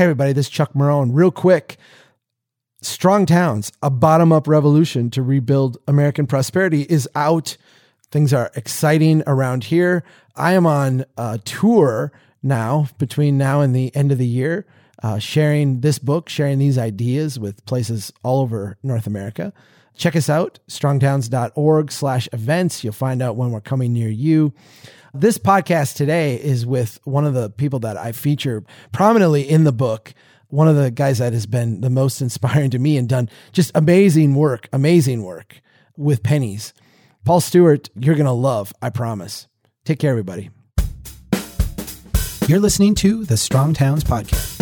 Hey, everybody, this is Chuck Marohn. Real quick Strong Towns, a bottom up revolution to rebuild American prosperity, is out. Things are exciting around here. I am on a tour now between now and the end of the year, uh, sharing this book, sharing these ideas with places all over North America. Check us out, strongtowns.org slash events. You'll find out when we're coming near you. This podcast today is with one of the people that I feature prominently in the book. One of the guys that has been the most inspiring to me and done just amazing work, amazing work with pennies. Paul Stewart, you're going to love, I promise. Take care, everybody. You're listening to the Strong Towns Podcast.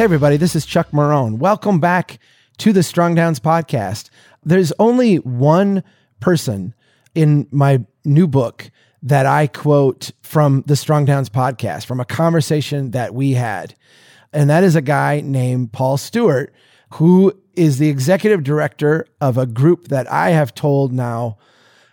Hey, everybody, this is Chuck Marohn. Welcome back to the Strong Towns podcast. There's only one person in my new book that I quote from the Strong Towns podcast, from a conversation that we had. And that is a guy named Paul Stewart, who is the executive director of a group that I have told now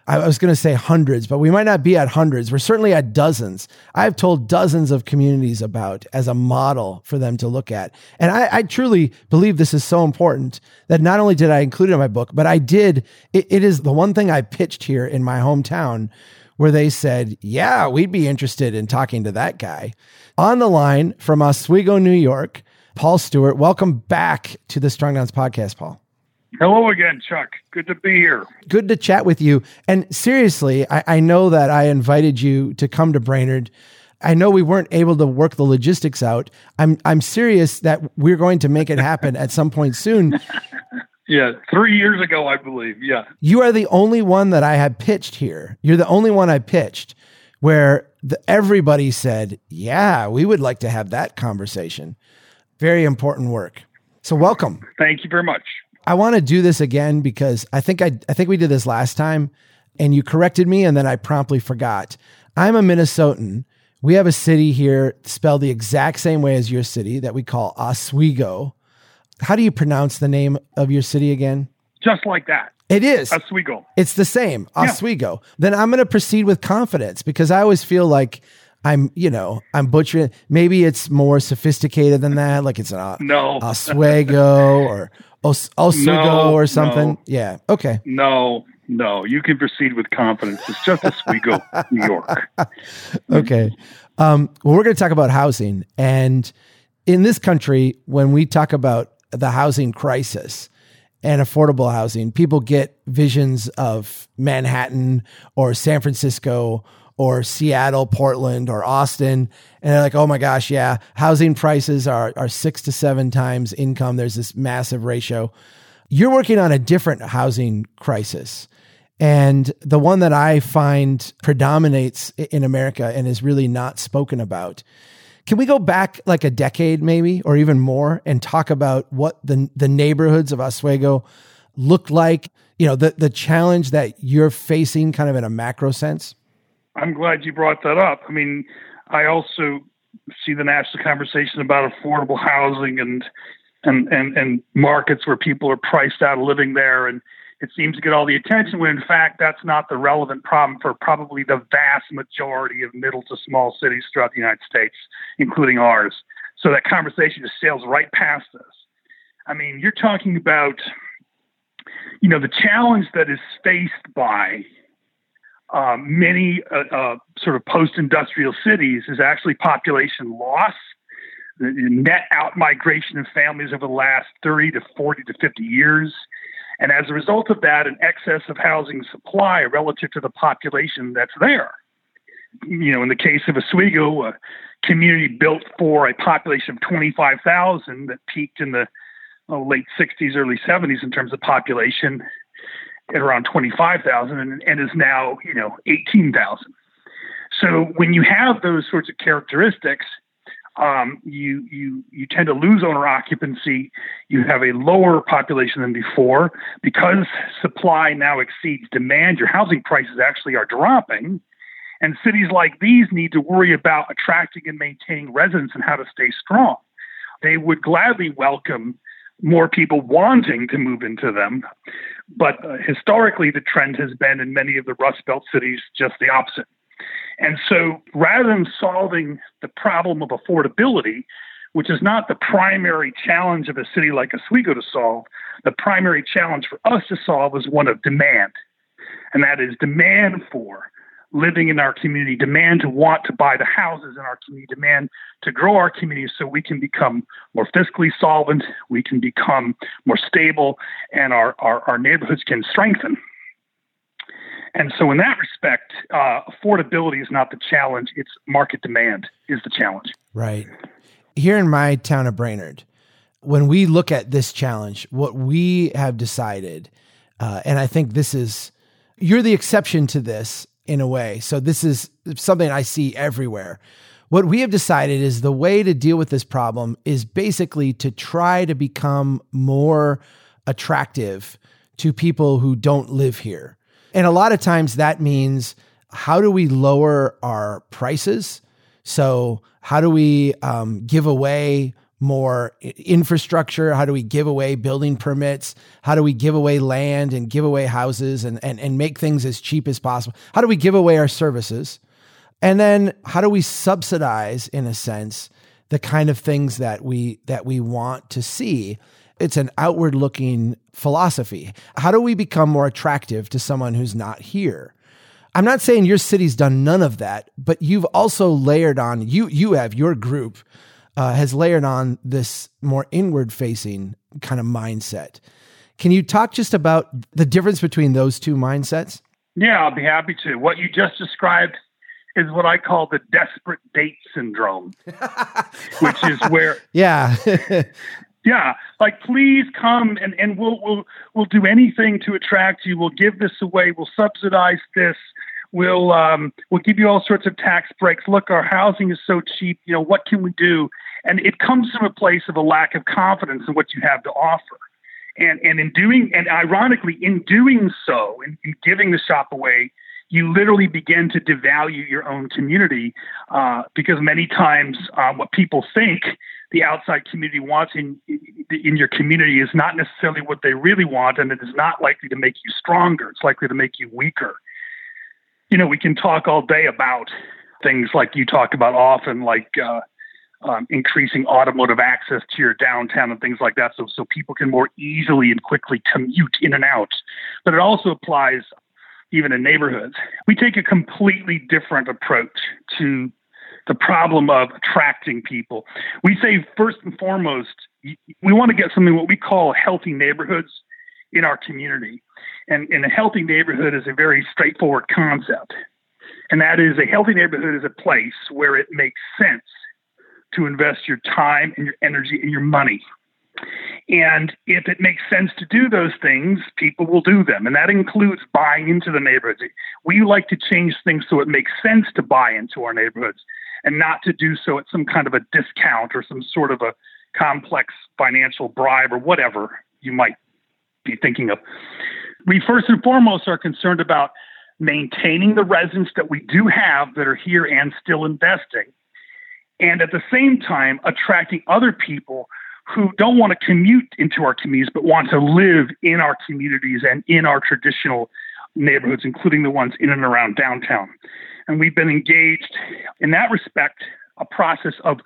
I was going to say hundreds, but we might not be at hundreds. We're certainly at dozens. I've told dozens of communities about as a model for them to look at. And I, I truly believe this is so important that not only did I include it in my book, but I did. It, it is the one thing I pitched here in my hometown where they said, yeah, we'd be interested in talking to that guy. On the line from Oswego, New York, Paul Stewart. Welcome back to the Strong Towns podcast, Paul. Hello again, Chuck. Good to be here. Good to chat with you. And seriously, I, I, know that I invited you to come to Brainerd. I know we weren't able to work the logistics out. I'm I'm serious that we're going to make it happen at some point soon. yeah, three years ago, I believe. Yeah. You are the only one that I had pitched here. You're the only one I pitched where the, everybody said, "Yeah, we would like to have that conversation." Very important work. So welcome. Thank you very much. I want to do this again because I think I I think we did this last time and you corrected me and then I promptly forgot. I'm a Minnesotan. We have a city here spelled the exact same way as your city that we call Oswego. How do you pronounce the name of your city again? Just like that. It is. Oswego. It's the same. Oswego. Yeah. Then I'm going to proceed with confidence because I always feel like I'm, you know, I'm butchering. Maybe it's more sophisticated than that. Like it's an no. Oswego or Os- no, or something. No. Yeah. Okay. No, no. You can proceed with confidence. It's just Oswego, New York. okay. Um, well, we're going to talk about housing. And in this country, when we talk about the housing crisis, and affordable housing. People get visions of Manhattan or San Francisco or Seattle, Portland, or Austin. And they're like, oh my gosh, yeah, housing prices are, are six to seven times income. There's this massive ratio. You're working on a different housing crisis. And the one that I find predominates in America and is really not spoken about. Can we go back like a decade, maybe, or even more, and talk about what the, the neighborhoods of Oswego look like? You know, the, the challenge that you're facing kind of in a macro sense? I'm glad you brought that up. I mean, I also see the national conversation about affordable housing and and and, and markets where people are priced out of living there and it seems to get all the attention when in fact that's not the relevant problem for probably the vast majority of middle to small cities throughout the United States, including ours. So that conversation just sails right past us. I mean, you're talking about, you know, the challenge that is faced by uh, many uh, uh, sort of post-industrial cities is actually population loss, the net out migration of families over the last 30 to 40 to 50 years. And as a result of that, an excess of housing supply relative to the population that's there. You know, in the case of Oswego, a community built for a population of 25,000 that peaked in the oh, late 60s, early 70s in terms of population, at around 25,000 and, and is now, you know, 18,000. So when you have those sorts of characteristics, um, you you you tend to lose owner occupancy. You have a lower population than before because supply now exceeds demand. Your housing prices actually are dropping, And cities like these need to worry about attracting and maintaining residents and how to stay strong. They would gladly welcome more people wanting to move into them. But uh, historically, the trend has been in many of the Rust Belt cities just the opposite. And so rather than solving the problem of affordability, which is not the primary challenge of a city like Oswego to solve, the primary challenge for us to solve is one of demand. And that is demand for living in our community, demand to want to buy the houses in our community, demand to grow our community so we can become more fiscally solvent, we can become more stable, and our, our, our neighborhoods can strengthen. And so, in that respect, uh, affordability is not the challenge; it's market demand is the challenge. Right. Here in my town of Brainerd, when we look at this challenge, what we have decided, uh, and I think this is, you're the exception to this in a way. So this is something I see everywhere. What we have decided is the way to deal with this problem is basically to try to become more attractive to people who don't live here. And a lot of times that means how do we lower our prices? So, how do we um, give away more infrastructure? How do we give away building permits? How do we give away land and give away houses and, and, and make things as cheap as possible? How do we give away our services? And then how do we subsidize, in a sense, the kind of things that we that we want to see? It's an outward looking philosophy. How do we become more attractive to someone who's not here? I'm not saying your city's done none of that, but you've also layered on you you have your group uh, has layered on this more inward facing kind of mindset. Can you talk just about the difference between those two mindsets? Yeah, I'll be happy to. What you just described is what I call the desperate date syndrome, which is where yeah. yeah, like please come and, and we'll we'll we'll do anything to attract you. We'll give this away. We'll subsidize this. We'll um, we'll give you all sorts of tax breaks. Look, our housing is so cheap. You know what can we do? And it comes from a place of a lack of confidence in what you have to offer. And, and in doing, and ironically, in doing so, in, in giving the shop away, you literally begin to devalue your own community uh, because many times uh, what people think the outside community wants in in your community is not necessarily what they really want, and it is not likely to make you stronger. It's likely to make you weaker. You know, we can talk all day about things like you talk about often, like uh, um, increasing automotive access to your downtown and things like that, so so people can more easily and quickly commute in and out. But it also applies even in neighborhoods. We take a completely different approach to the problem of attracting people. We say first and foremost, we want to get something what we call healthy neighborhoods in our community. And, and a healthy neighborhood is a very straightforward concept. And that is a healthy neighborhood is a place where it makes sense to invest your time and your energy and your money. And if it makes sense to do those things, people will do them. And that includes buying into the neighborhoods. We like to change things so it makes sense to buy into our neighborhoods and not to do so at some kind of a discount or some sort of a complex financial bribe or whatever you might be thinking of. We first and foremost are concerned about maintaining the residents that we do have that are here and still investing and at the same time attracting other people who don't want to commute into our communities but want to live in our communities and in our traditional neighborhoods, including the ones in and around downtown. And we've been engaged in that respect, a process of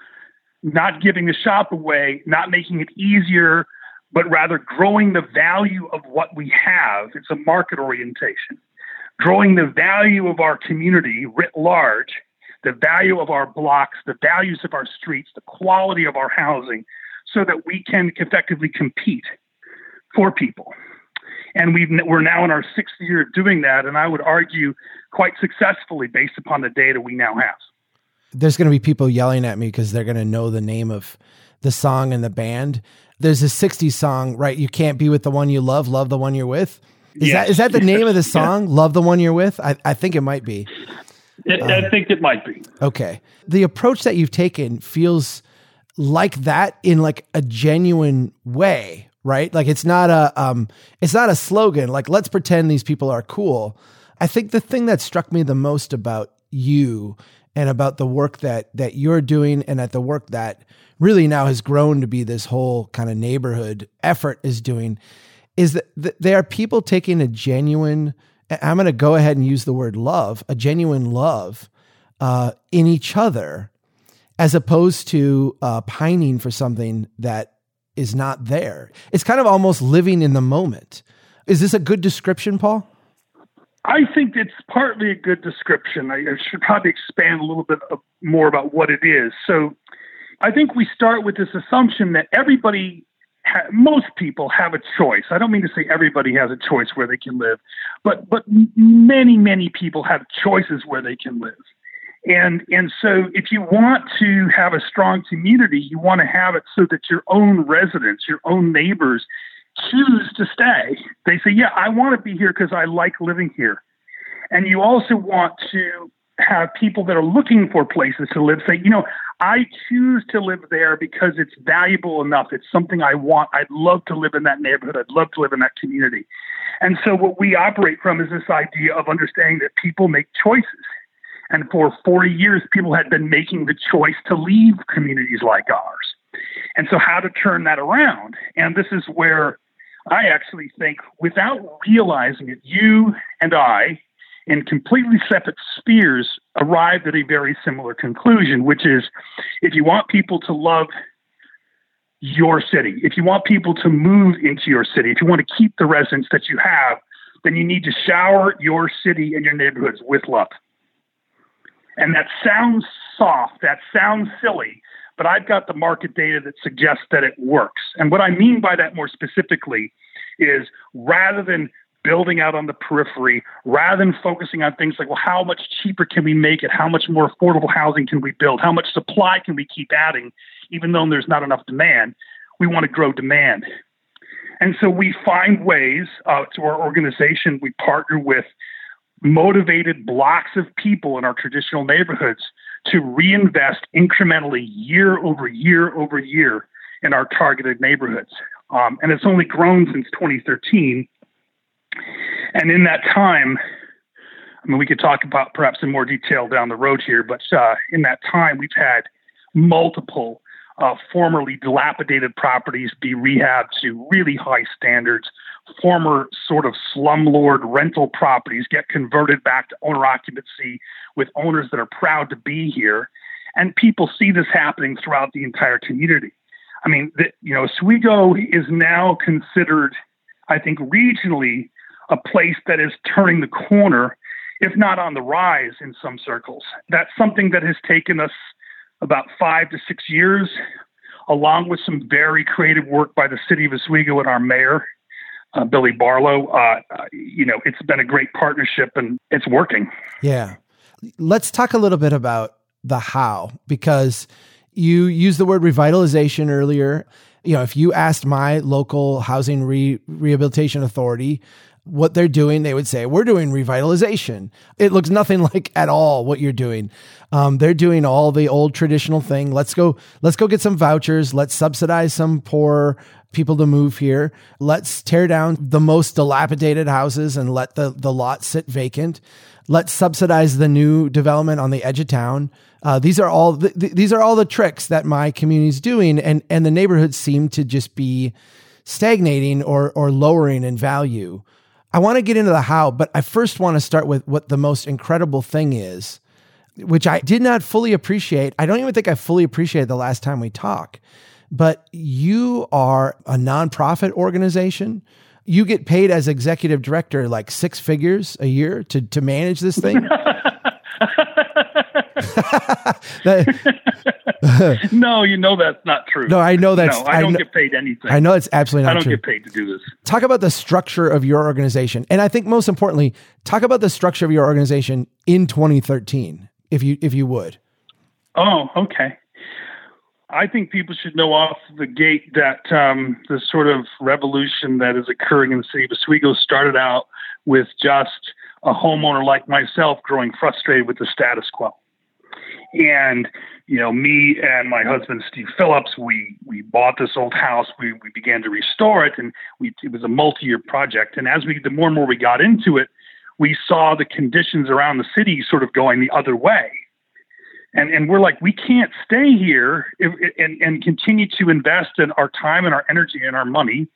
not giving the shop away, not making it easier, but rather growing the value of what we have. It's a market orientation. Growing the value of our community writ large the value of our blocks, the values of our streets, the quality of our housing, so that we can effectively compete for people. And we are now in our sixth year of doing that, and I would argue quite successfully based upon the data we now have. There's going to be people yelling at me because they're going to know the name of the song and the band. There's a 60s song, right? You can't be with the one you love, love the one you're with. Is yes. that is that the name of the song? Love the one you're with? I, I think it might be. It, I think it might be. Okay. The approach that you've taken feels like that in like a genuine way, right? Like it's not a um it's not a slogan like let's pretend these people are cool. I think the thing that struck me the most about you and about the work that that you're doing and at the work that really now has grown to be this whole kind of neighborhood effort is doing is that there are people taking a genuine i'm going to go ahead and use the word love a genuine love uh, in each other as opposed to uh, pining for something that is not there it's kind of almost living in the moment is this a good description paul I think it's partly a good description. I, I should probably expand a little bit more about what it is. So, I think we start with this assumption that everybody, ha- most people have a choice. I don't mean to say everybody has a choice where they can live, but but many many people have choices where they can live. And and so if you want to have a strong community, you want to have it so that your own residents, your own neighbors choose to stay. They say, "Yeah, I want to be here because I like living here." And you also want to have people that are looking for places to live say, you know, I choose to live there because it's valuable enough. It's something I want. I'd love to live in that neighborhood. I'd love to live in that community. And so what we operate from is this idea of understanding that people make choices. And for 40 years, people had been making the choice to leave communities like ours. And so how to turn that around? And this is where I actually think, without realizing it, you and I in completely separate spheres arrived at a very similar conclusion, which is if you want people to love your city, if you want people to move into your city, if you want to keep the residents that you have, then you need to shower your city and your neighborhoods with love. And that sounds soft, that sounds silly, but I've got the market data that suggests that it works. And what I mean by that more specifically is rather than building out on the periphery rather than focusing on things like, well, how much cheaper can we make it? How much more affordable housing can we build? How much supply can we keep adding, even though there's not enough demand? We want to grow demand. And so we find ways uh, to our organization, we partner with motivated blocks of people in our traditional neighborhoods to reinvest incrementally year over year over year in our targeted neighborhoods. Um, and it's only grown since 2013 and in that time, I mean, we could talk about perhaps in more detail down the road here, but uh, in that time, we've had multiple uh, formerly dilapidated properties be rehabbed to really high standards. Former sort of slumlord rental properties get converted back to owner occupancy with owners that are proud to be here. And people see this happening throughout the entire community. I mean, the, you know, Oswego is now considered, I think, regionally a place that is turning the corner, if not on the rise in some circles. That's something that has taken us about five to six years, along with some very creative work by the city of Oswego and our mayor, uh, Billy Barlow. Uh, uh, you know, it's been a great partnership and it's working. Yeah. Let's talk a little bit about the how, because you used the word revitalization earlier. You know, if you asked my local housing re- rehabilitation authority, what they're doing, they would say, We're doing revitalization. It looks nothing like at all what you're doing. Um, they're doing all the old traditional thing. Let's go, let's go get some vouchers. Let's subsidize some poor people to move here. Let's tear down the most dilapidated houses and let the, the lot sit vacant. Let's subsidize the new development on the edge of town. Uh, these are all the, these are all the tricks that my community is doing, and and the neighborhoods seem to just be stagnating or or lowering in value. I want to get into the how, but I first want to start with what the most incredible thing is, which I did not fully appreciate. I don't even think I fully appreciated the last time we talked. But you are a nonprofit organization. You get paid as executive director like six figures a year to to manage this thing. no, you know that's not true. No, I know that's. No, I don't get paid anything. I know it's absolutely not. True. I don't true. get paid to do this. Talk about the structure of your organization, and I think most importantly, talk about the structure of your organization in 2013, if you if you would. Oh, okay. I think people should know off the gate that um, the sort of revolution that is occurring in the city of Oswego started out with just a homeowner like myself growing frustrated with the status quo. And you know, me and my husband Steve Phillips, we we bought this old house. We we began to restore it, and we it was a multi-year project. And as we the more and more we got into it, we saw the conditions around the city sort of going the other way. And, and we're like, we can't stay here and, and continue to invest in our time and our energy and our money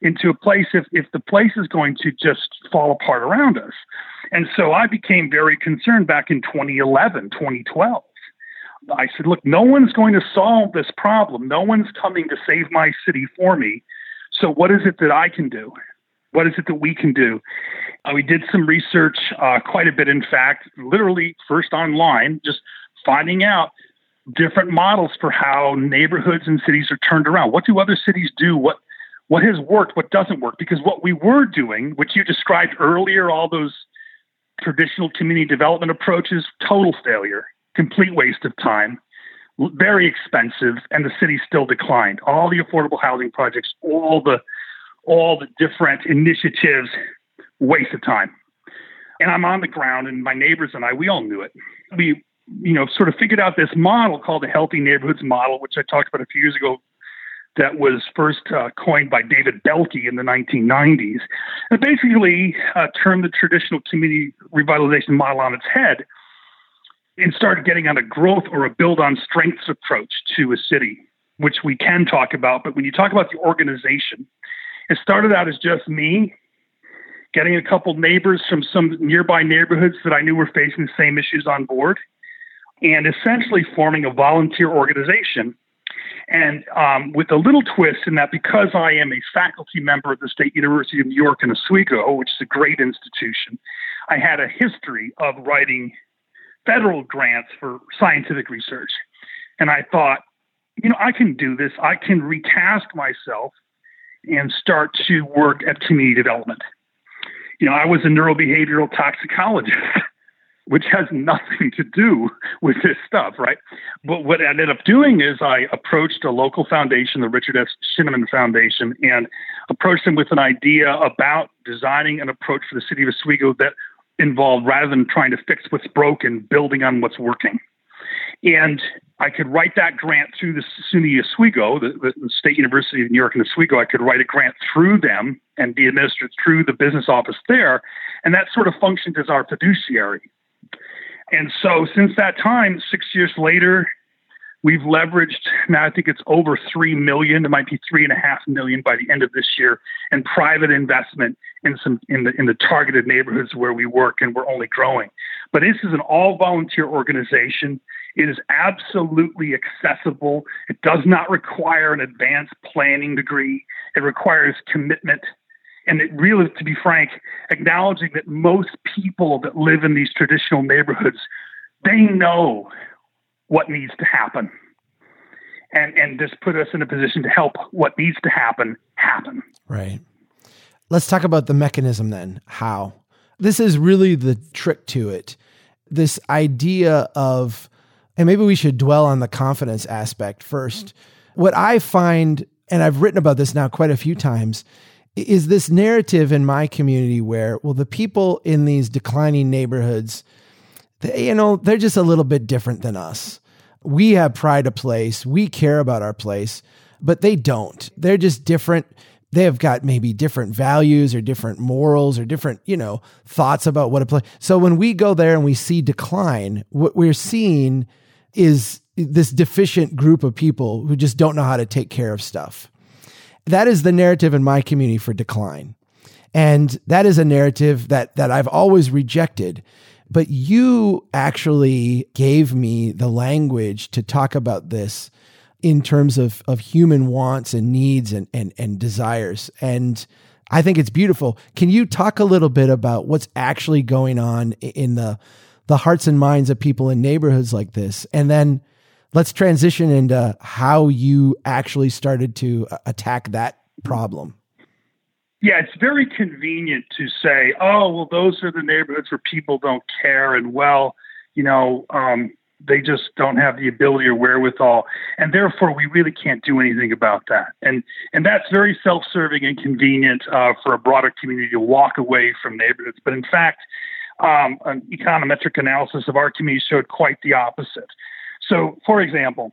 into a place if, if the place is going to just fall apart around us. And so I became very concerned back in 2011, 2012. I said, look, no one's going to solve this problem. No one's coming to save my city for me. So what is it that I can do? What is it that we can do? Uh, we did some research, uh, quite a bit, in fact, literally first online, just finding out different models for how neighborhoods and cities are turned around. What do other cities do? What what has worked? What doesn't work? Because what we were doing, which you described earlier, all those traditional community development approaches, total failure, complete waste of time, very expensive, and the city still declined. All the affordable housing projects, all the all the different initiatives, waste of time. And I'm on the ground, and my neighbors and I, we all knew it. We, you know, sort of figured out this model called the Healthy Neighborhoods Model, which I talked about a few years ago that was first uh, coined by David Boehlke in the 1990s. It basically uh, turned the traditional community revitalization model on its head and started getting on a growth or a build on strengths approach to a city, which we can talk about. But when you talk about the organization, it started out as just me getting a couple neighbors from some nearby neighborhoods that I knew were facing the same issues on board, and essentially forming a volunteer organization and um, with a little twist in that because I am a faculty member at the State University of New York in Oswego, which is a great institution, I had a history of writing federal grants for scientific research. And I thought, you know, I can do this. I can retask myself and start to work at community development. You know, I was a neurobehavioral toxicologist. which has nothing to do with this stuff, right? But what I ended up doing is I approached a local foundation, the Richard S. Shineman Foundation, and approached them with an idea about designing an approach for the city of Oswego that involved, rather than trying to fix what's broken, building on what's working. And I could write that grant through the SUNY Oswego, the, the State University of New York in Oswego. I could write a grant through them and be administered through the business office there. And that sort of functioned as our fiduciary. And so since that time, six years later, we've leveraged now I think it's over three million, it might be three and a half million by the end of this year, and private investment in some in the in the targeted neighborhoods where we work and we're only growing. But this is an all volunteer organization. It is absolutely accessible. It does not require an advanced planning degree. It requires commitment and it really, to be frank, acknowledging that most people that live in these traditional neighborhoods, they know what needs to happen. And, and this put us in a position to help what needs to happen happen. Right. Let's talk about the mechanism then. How? This is really the trick to it. This idea of, and maybe we should dwell on the confidence aspect first. What I find, and I've written about this now quite a few times, is this narrative in my community where, well, the people in these declining neighborhoods, you know, they're just a little bit different than us. We have pride of place, we care about our place, but they don't. They're just different. They have got maybe different values or different morals or different, you know, thoughts about what a place. So when we go there and we see decline, what we're seeing is this deficient group of people who just don't know how to take care of stuff that is the narrative in my community for decline. And that is a narrative that that I've always rejected. But you actually gave me the language to talk about this in terms of, of human wants and needs and, and, and desires. And I think it's beautiful. Can you talk a little bit about what's actually going on in the the hearts and minds of people in neighborhoods like this? And then let's transition into how you actually started to attack that problem. Yeah, it's very convenient to say, oh, well, those are the neighborhoods where people don't care, and well, you know, um, they just don't have the ability or wherewithal, and therefore we really can't do anything about that. And and that's very self-serving and convenient uh, for a broader community to walk away from neighborhoods. But in fact, um, an econometric analysis of our community showed quite the opposite. So, for example,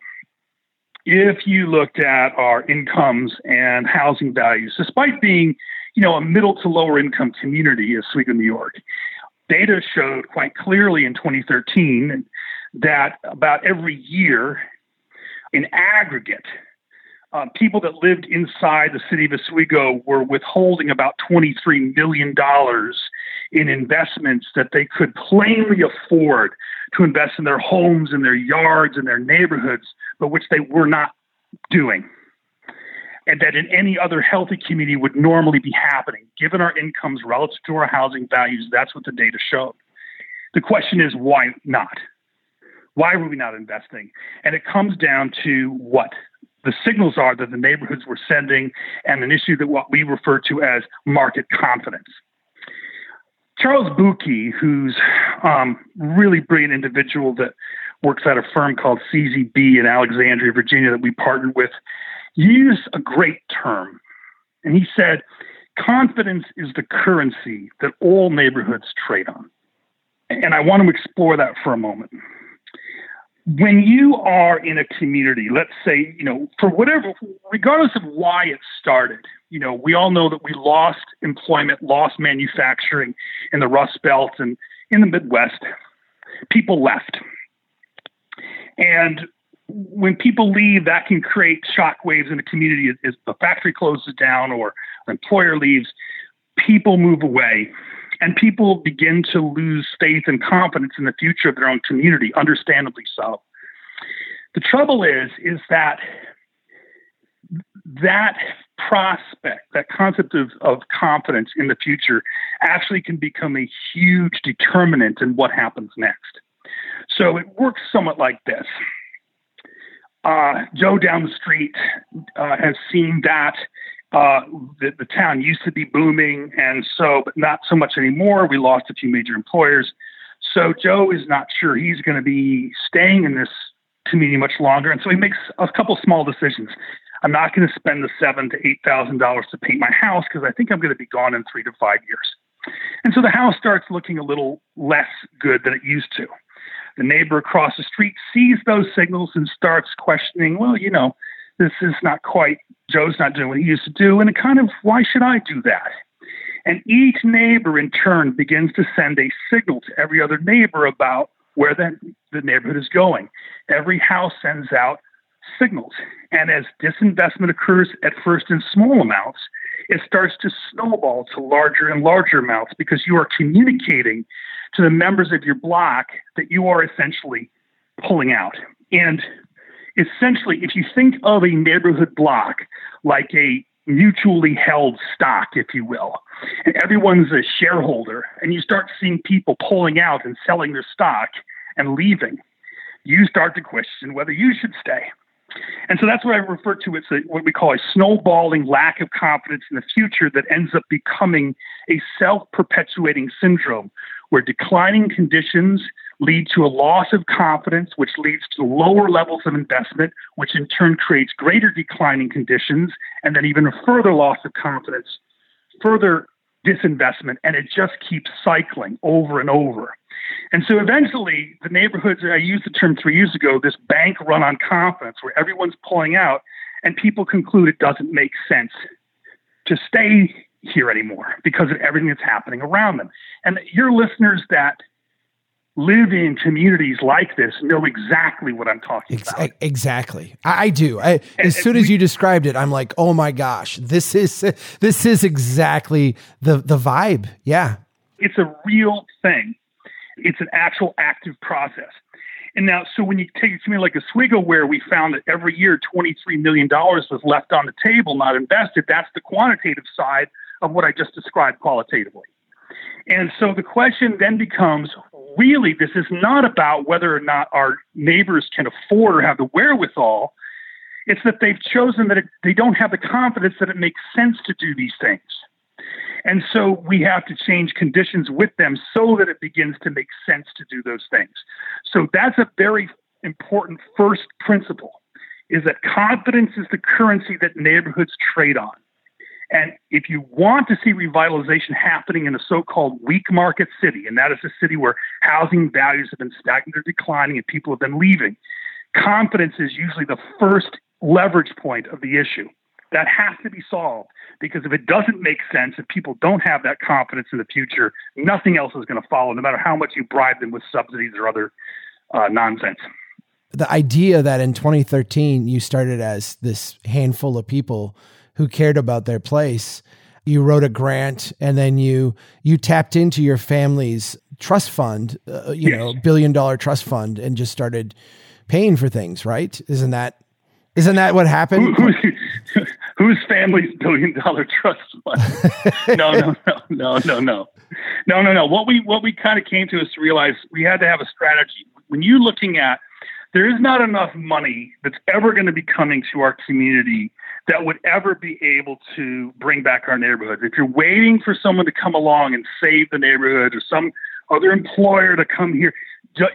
if you looked at our incomes and housing values, despite being, you know, a middle to lower income community Oswego, New York, data showed quite clearly in 2013 that about every year, in aggregate, uh, people that lived inside the city of Oswego were withholding about $23 million in investments that they could plainly afford to invest in their homes and their yards and their neighborhoods, but which they were not doing. And that in any other healthy community would normally be happening. Given our incomes relative to our housing values, that's what the data showed. The question is, why not? Why were we not investing? And it comes down to what? The signals are that the neighborhoods were sending, and an issue that what we refer to as market confidence. Charles Buki, who's um, really brilliant individual that works at a firm called CZB in Alexandria, Virginia, that we partnered with, used a great term. And he said, confidence is the currency that all neighborhoods trade on. And I want to explore that for a moment. When you are in a community, let's say, you know, for whatever, regardless of why it started, you know, we all know that we lost employment, lost manufacturing in the Rust Belt and in the Midwest. People left. And when people leave, that can create shock waves in the community. As the factory closes down or an employer leaves, people move away and people begin to lose faith and confidence in the future of their own community, understandably so. The trouble is, is that that prospect, that concept of, of confidence in the future, actually can become a huge determinant in what happens next. So it works somewhat like this. Uh, Joe down the street uh, has seen that uh, the, the, town used to be booming, and so, but not so much anymore. We lost a few major employers. So Joe is not sure he's going to be staying in this community much longer, and so he makes a couple small decisions. I'm not going to spend the seven to eight thousand dollars to paint my house because I think I'm going to be gone in three to five years. And so the house starts looking a little less good than it used to. The neighbor across the street sees those signals and starts questioning, well, you know, this is not quite, Joe's not doing what he used to do. And it kind of, why should I do that? And each neighbor in turn begins to send a signal to every other neighbor about where the, the neighborhood is going. Every house sends out signals. And as disinvestment occurs at first in small amounts, it starts to snowball to larger and larger amounts because you are communicating to the members of your block that you are essentially pulling out. And essentially, if you think of a neighborhood block like a mutually held stock, if you will, and everyone's a shareholder, and you start seeing people pulling out and selling their stock and leaving, you start to question whether you should stay. And so that's what I refer to as a, what we call a snowballing lack of confidence in the future that ends up becoming a self perpetuating syndrome where declining conditions lead to a loss of confidence, which leads to lower levels of investment, which in turn creates greater declining conditions, and then even a further loss of confidence, further disinvestment, and it just keeps cycling over and over. And so eventually, the neighborhoods, I used the term three years ago, this bank run on confidence where everyone's pulling out, and people conclude it doesn't make sense to stay here anymore because of everything that's happening around them. And your listeners that live in communities like this know exactly what I'm talking Ex- about. Exactly, I, I do. I, as soon as you described it, I'm like, oh my gosh, this is this is exactly the the vibe. Yeah, it's a real thing. It's an actual active process. And now, so when you take a community like Oswego, where we found that every year $23 million was left on the table, not invested, that's the quantitative side of what I just described qualitatively. And so the question then becomes really, this is not about whether or not our neighbors can afford or have the wherewithal. It's that they've chosen that it, they don't have the confidence that it makes sense to do these things. And so we have to change conditions with them so that it begins to make sense to do those things. So that's a very important first principle is that confidence is the currency that neighborhoods trade on. And if you want to see revitalization happening in a so called weak market city, and that is a city where housing values have been stagnant or declining and people have been leaving, confidence is usually the first leverage point of the issue That has to be solved because if it doesn't make sense, if people don't have that confidence in the future, nothing else is going to follow, no matter how much you bribe them with subsidies or other uh, nonsense. The idea that in 2013 you started as this handful of people who cared about their place you wrote a grant and then you you tapped into your family's trust fund uh, you yes. know billion dollar trust fund and just started paying for things right isn't that isn't that what happened Who, whose family's billion dollar trust fund no no no no no no no no no what we what we kind of came to is to realize we had to have a strategy when you're looking at there is not enough money that's ever going to be coming to our community that would ever be able to bring back our neighborhoods. If you're waiting for someone to come along and save the neighborhood or some other employer to come here,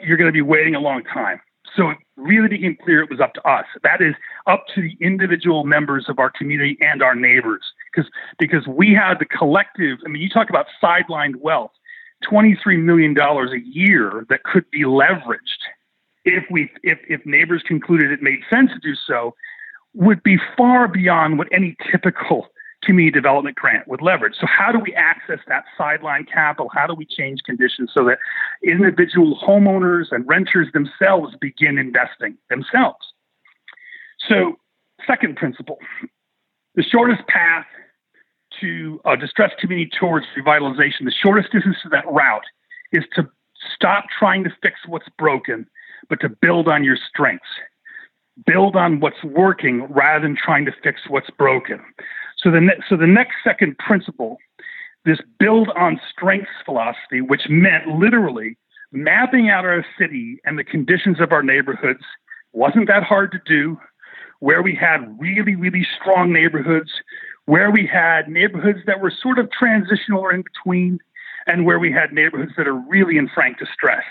you're going to be waiting a long time. So it really became clear it was up to us. That is up to the individual members of our community and our neighbors. Because because we had the collective, I mean, you talk about sidelined wealth, $23 million a year that could be leveraged if we if, if neighbors concluded it made sense to do so would be far beyond what any typical community development grant would leverage. So, how do we access that sideline capital? How do we change conditions so that individual homeowners and renters themselves begin investing themselves? So, second principle the shortest path to uh, a distressed community towards revitalization, the shortest distance to that route is to stop trying to fix what's broken, but to build on your strengths build on what's working rather than trying to fix what's broken. So the ne- so the next second principle, this build on strengths philosophy, which meant literally mapping out our city and the conditions of our neighborhoods, wasn't that hard to do. Where we had really really strong neighborhoods, where we had neighborhoods that were sort of transitional or in between, and where we had neighborhoods that are really in frank distress.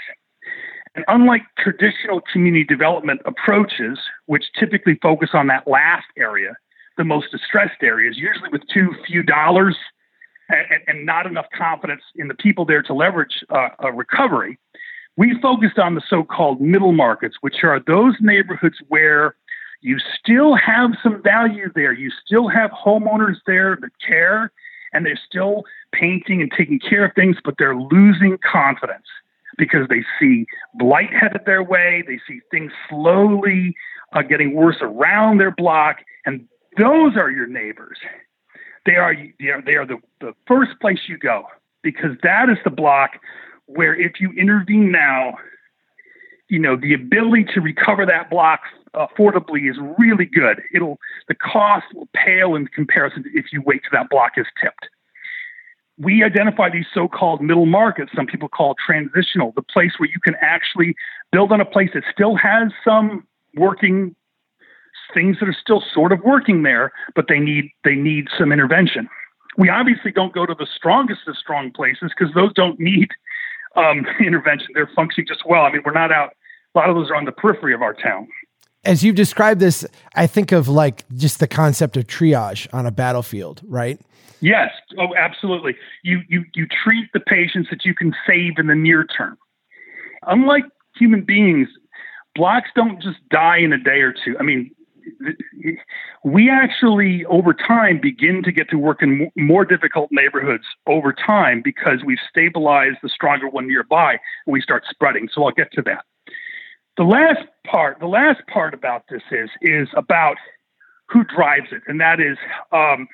And unlike traditional community development approaches, which typically focus on that last area, the most distressed areas, usually with too few dollars and, and not enough confidence in the people there to leverage uh, a recovery, we focused on the so called middle markets, which are those neighborhoods where you still have some value there. You still have homeowners there that care and they're still painting and taking care of things, but they're losing confidence because they see blight headed their way. They see things slowly uh, getting worse around their block, and those are your neighbors. They are they are, they are the, the first place you go because that is the block where if you intervene now, you know the ability to recover that block uh, affordably is really good. It'll the cost will pale in comparison if you wait till that block is tipped we identify these so-called middle markets some people call transitional the place where you can actually build on a place that still has some working things that are still sort of working there but they need they need some intervention we obviously don't go to the strongest of strong places because those don't need um, intervention they're functioning just well i mean we're not out a lot of those are on the periphery of our town as you've described this i think of like just the concept of triage on a battlefield right Yes. Oh, absolutely. You you you treat the patients that you can save in the near term. Unlike human beings, blocks don't just die in a day or two. I mean, we actually over time begin to get to work in more difficult neighborhoods over time because we've stabilized the stronger one nearby and we start spreading. So I'll get to that. The last part, the last part about this is is about who drives it, and that is um,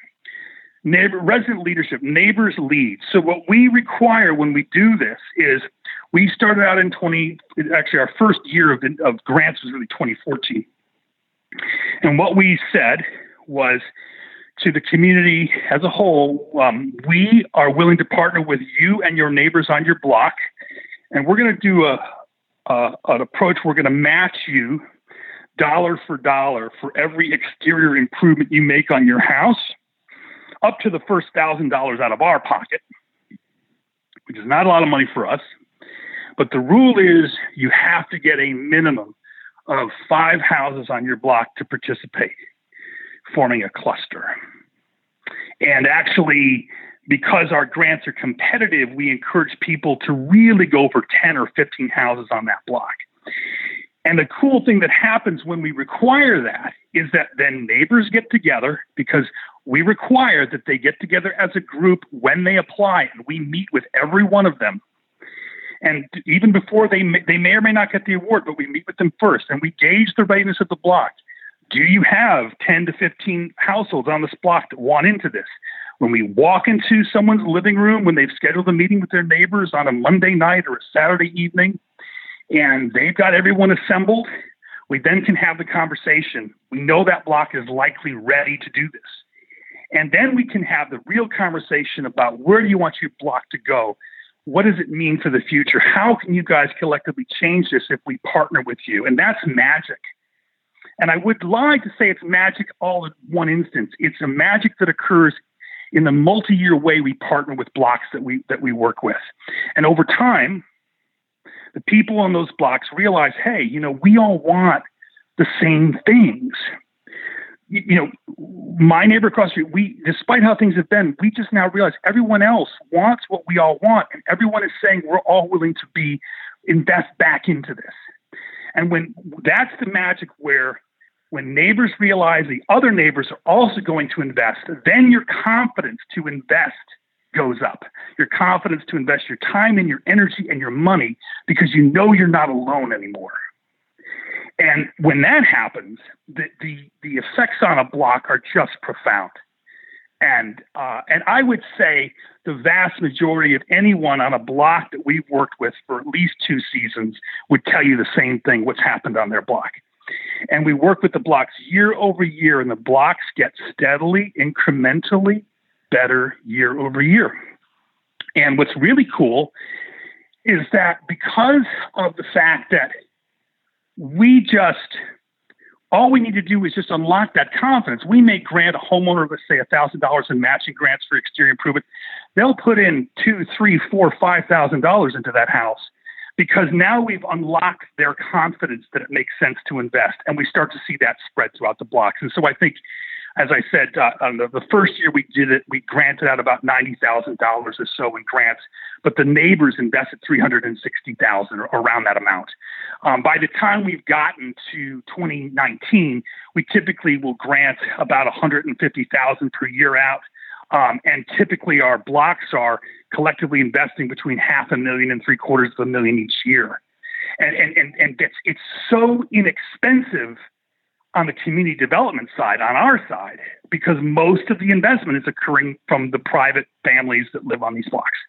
neighbor resident leadership neighbors lead so what we require when we do this is we started out in 20 actually our first year of, of grants was really 2014 and what we said was to the community as a whole um, we are willing to partner with you and your neighbors on your block and we're going to do a, a an approach we're going to match you dollar for dollar for every exterior improvement you make on your house up to the first thousand dollars out of our pocket, which is not a lot of money for us. But the rule is you have to get a minimum of five houses on your block to participate, forming a cluster. And actually, because our grants are competitive, we encourage people to really go for 10 or 15 houses on that block. And the cool thing that happens when we require that is that then neighbors get together because we require that they get together as a group when they apply and we meet with every one of them. And even before they may, they may or may not get the award, but we meet with them first and we gauge the readiness of the block. Do you have 10 to 15 households on this block that want into this? When we walk into someone's living room, when they've scheduled a meeting with their neighbors on a Monday night or a Saturday evening, and they've got everyone assembled, we then can have the conversation. We know that block is likely ready to do this. And then we can have the real conversation about where do you want your block to go? What does it mean for the future? How can you guys collectively change this if we partner with you? And that's magic. And I would lie to say it's magic all in one instance. It's a magic that occurs in the multi-year way we partner with blocks that we that we work with. And over time, the people on those blocks realize, hey, you know, we all want the same things. You, know, my neighbor across the street, we, despite how things have been, we just now realize everyone else wants what we all want, and everyone is saying we're all willing to be invest back into this. And when that's the magic where when neighbors realize the other neighbors are also going to invest, then your confidence to invest goes up. Your confidence to invest your time and your energy and your money because you know you're not alone anymore. And when that happens, the, the, the effects on a block are just profound. And, uh, and I would say the vast majority of anyone on a block that we've worked with for at least two seasons would tell you the same thing what's happened on their block. And we work with the blocks year over year, and the blocks get steadily, incrementally better year over year. And what's really cool is that because of the fact that we just all we need to do is just unlock that confidence. We may grant a homeowner, let's say, thousand dollars in matching grants for exterior improvement. They'll put in two, three, four, five thousand dollars into that house because now we've unlocked their confidence that it makes sense to invest, and we start to see that spread throughout the blocks. And so I think as I said, uh, the, first year we did it, we granted out about ninety thousand dollars or so in grants, but the neighbors invested three hundred and sixty thousand around that amount. Um, by the time we've gotten to 2019, we typically will grant about 150,000 per year out, um, and typically our blocks are collectively investing between half a million and three quarters of a million each year, and and and, and it's it's so inexpensive on the community development side, on our side, because most of the investment is occurring from the private families that live on these blocks.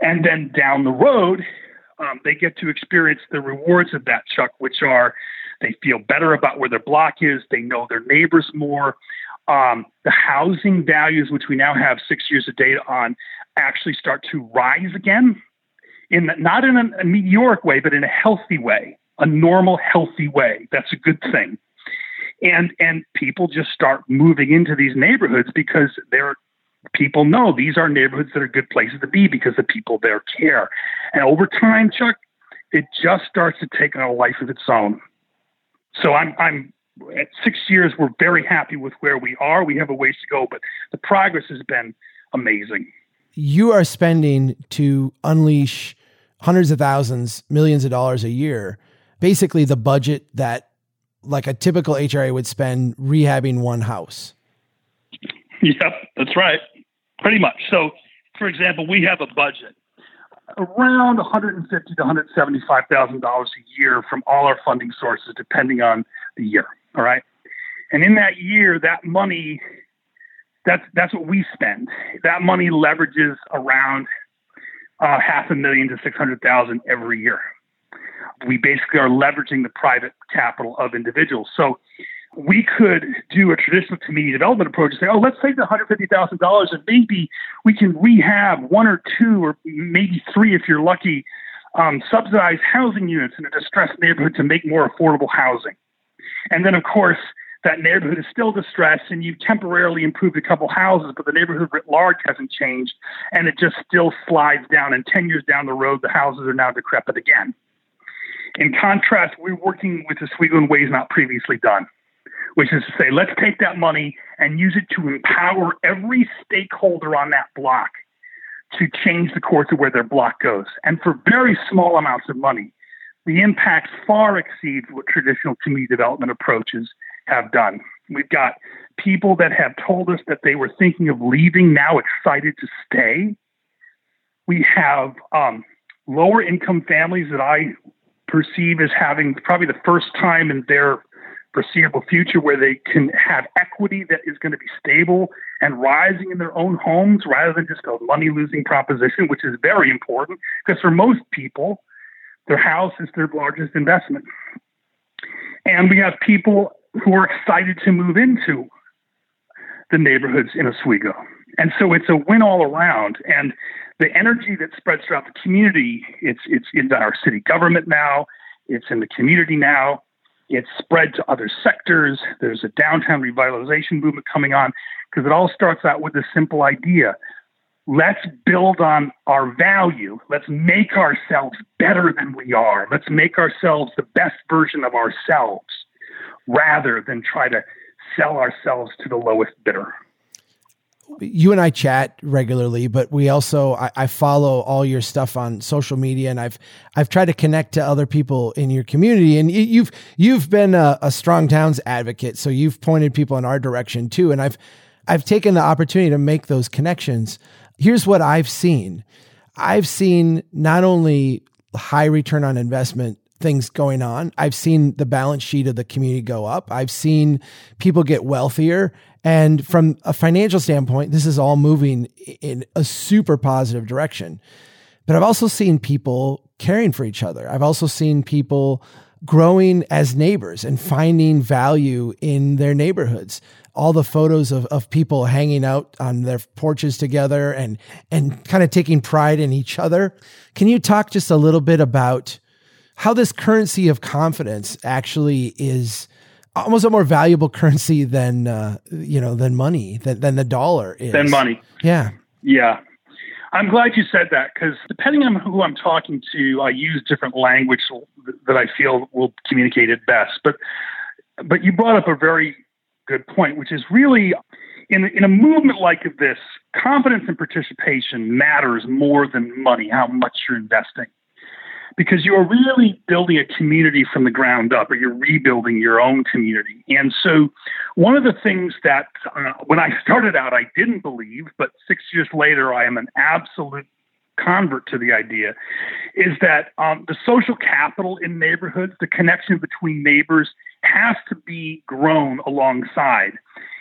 And then down the road, um, they get to experience the rewards of that, Chuck, which are they feel better about where their block is, they know their neighbors more. Um, the housing values, which we now have six years of data on, actually start to rise again, in the, not in a, a meteoric way, but in a healthy way, a normal, healthy way. That's a good thing and and people just start moving into these neighborhoods because they're people know these are neighborhoods that are good places to be because the people there care. And over time, Chuck, it just starts to take on a life of its own. So I'm I'm at six years, we're very happy with where we are. We have a ways to go, but the progress has been amazing. You are spending to unleash hundreds of thousands, millions of dollars a year, basically the budget that like a typical HRA would spend rehabbing one house. Yep, that's right. Pretty much. So, for example, we have a budget around 150 to 175 thousand dollars a year from all our funding sources, depending on the year. All right, and in that year, that money, that's that's what we spend. That money leverages around uh, half a million to six hundred thousand every year we basically are leveraging the private capital of individuals. So we could do a traditional community development approach and say, oh, let's take the $150,000 and maybe we can rehab one or two or maybe three, if you're lucky, um, subsidized housing units in a distressed neighborhood to make more affordable housing. And then, of course, that neighborhood is still distressed and you've temporarily improved a couple houses, but the neighborhood writ large hasn't changed and it just still slides down. And 10 years down the road, the houses are now decrepit again. In contrast, we're working with the Oswego in ways not previously done, which is to say, let's take that money and use it to empower every stakeholder on that block to change the course of where their block goes. And for very small amounts of money, the impact far exceeds what traditional community development approaches have done. We've got people that have told us that they were thinking of leaving, now excited to stay. We have um, lower income families that I perceive as having probably the first time in their foreseeable future where they can have equity that is going to be stable and rising in their own homes rather than just a money losing proposition, which is very important because for most people, their house is their largest investment. And we have people who are excited to move into the neighborhoods in Oswego. And so it's a win all around. And the energy that spreads throughout the community, it's it's in our city government now, it's in the community now, it's spread to other sectors. There's a downtown revitalization movement coming on because it all starts out with a simple idea. Let's build on our value. Let's make ourselves better than we are. Let's make ourselves the best version of ourselves rather than try to sell ourselves to the lowest bidder you and I chat regularly, but we also I, I, follow all your stuff on social media, and I've I've tried to connect to other people in your community, and you've you've been a, a strong towns advocate, so you've pointed people in our direction too, and I've I've taken the opportunity to make those connections. Here's what I've seen: I've seen not only high return on investment things going on. I've seen the balance sheet of the community go up. I've seen people get wealthier and from a financial standpoint, this is all moving in a super positive direction. But I've also seen people caring for each other. I've also seen people growing as neighbors and finding value in their neighborhoods. All the photos of, of people hanging out on their porches together and, and kind of taking pride in each other. Can you talk just a little bit about how this currency of confidence actually is almost a more valuable currency than uh, you know than money than, than the dollar is. Than money. Yeah. Yeah. I'm glad you said that because depending on who i'm talking to i use different language that i feel will communicate it best. But but you brought up a very good point which is really in, in a movement like this confidence and participation matters more than money how much you're investing because you're really building a community from the ground up, or you're rebuilding your own community. And so, one of the things that uh, when I started out, I didn't believe, but six years later, I am an absolute convert to the idea is that um, the social capital in neighborhoods, the connection between neighbors, has to be grown alongside.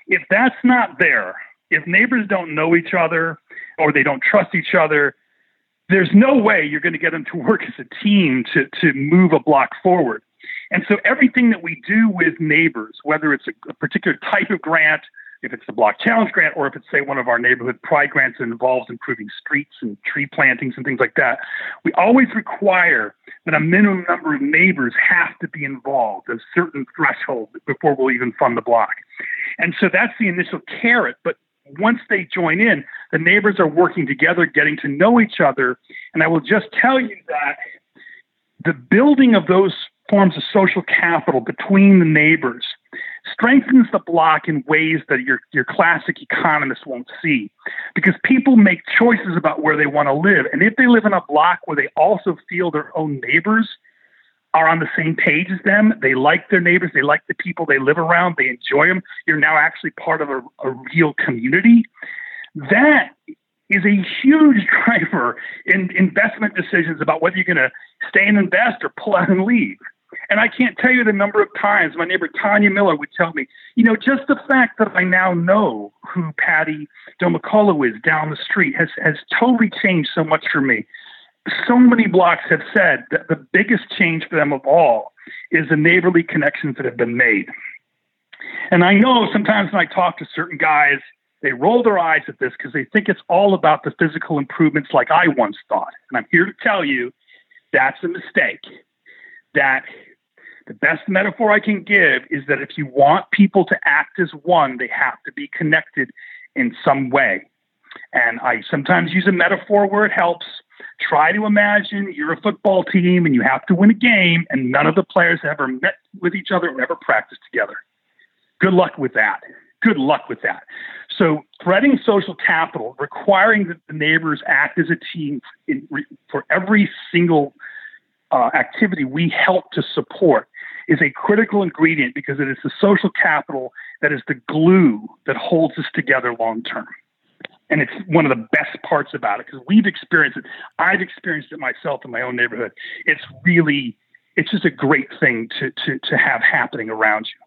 If that's not there, if neighbors don't know each other or they don't trust each other, there's no way you're going to get them to work as a team to, to move a block forward. And so everything that we do with neighbors, whether it's a, a particular type of grant, if it's the block challenge grant, or if it's say one of our neighborhood pride grants that involves improving streets and tree plantings and things like that, we always require that a minimum number of neighbors have to be involved, a certain threshold before we'll even fund the block. And so that's the initial carrot. But once they join in, the neighbors are working together, getting to know each other. And I will just tell you that the building of those forms of social capital between the neighbors strengthens the block in ways that your, your classic economists won't see. Because people make choices about where they want to live. And if they live in a block where they also feel their own neighbors are on the same page as them. They like their neighbors. They like the people they live around. They enjoy them. You're now actually part of a, a real community. That is a huge driver in investment decisions about whether you're going to stay and invest or pull out and leave. And I can't tell you the number of times my neighbor Tanya Miller would tell me, you know, just the fact that I now know who Patty McCullough is down the street has, has totally changed so much for me so many blocks have said that the biggest change for them of all is the neighborly connections that have been made. And I know sometimes when I talk to certain guys, they roll their eyes at this because they think it's all about the physical improvements like I once thought. And I'm here to tell you that's a mistake. That the best metaphor I can give is that if you want people to act as one, they have to be connected in some way. And I sometimes use a metaphor where it helps. Try to imagine you're a football team and you have to win a game, and none of the players have ever met with each other or ever practiced together. Good luck with that. Good luck with that. So, threading social capital, requiring that the neighbors act as a team in, for every single uh, activity we help to support is a critical ingredient because it is the social capital that is the glue that holds us together long term. And it's one of the best parts about it because we've experienced it. I've experienced it myself in my own neighborhood. It's really, it's just a great thing to, to, to have happening around you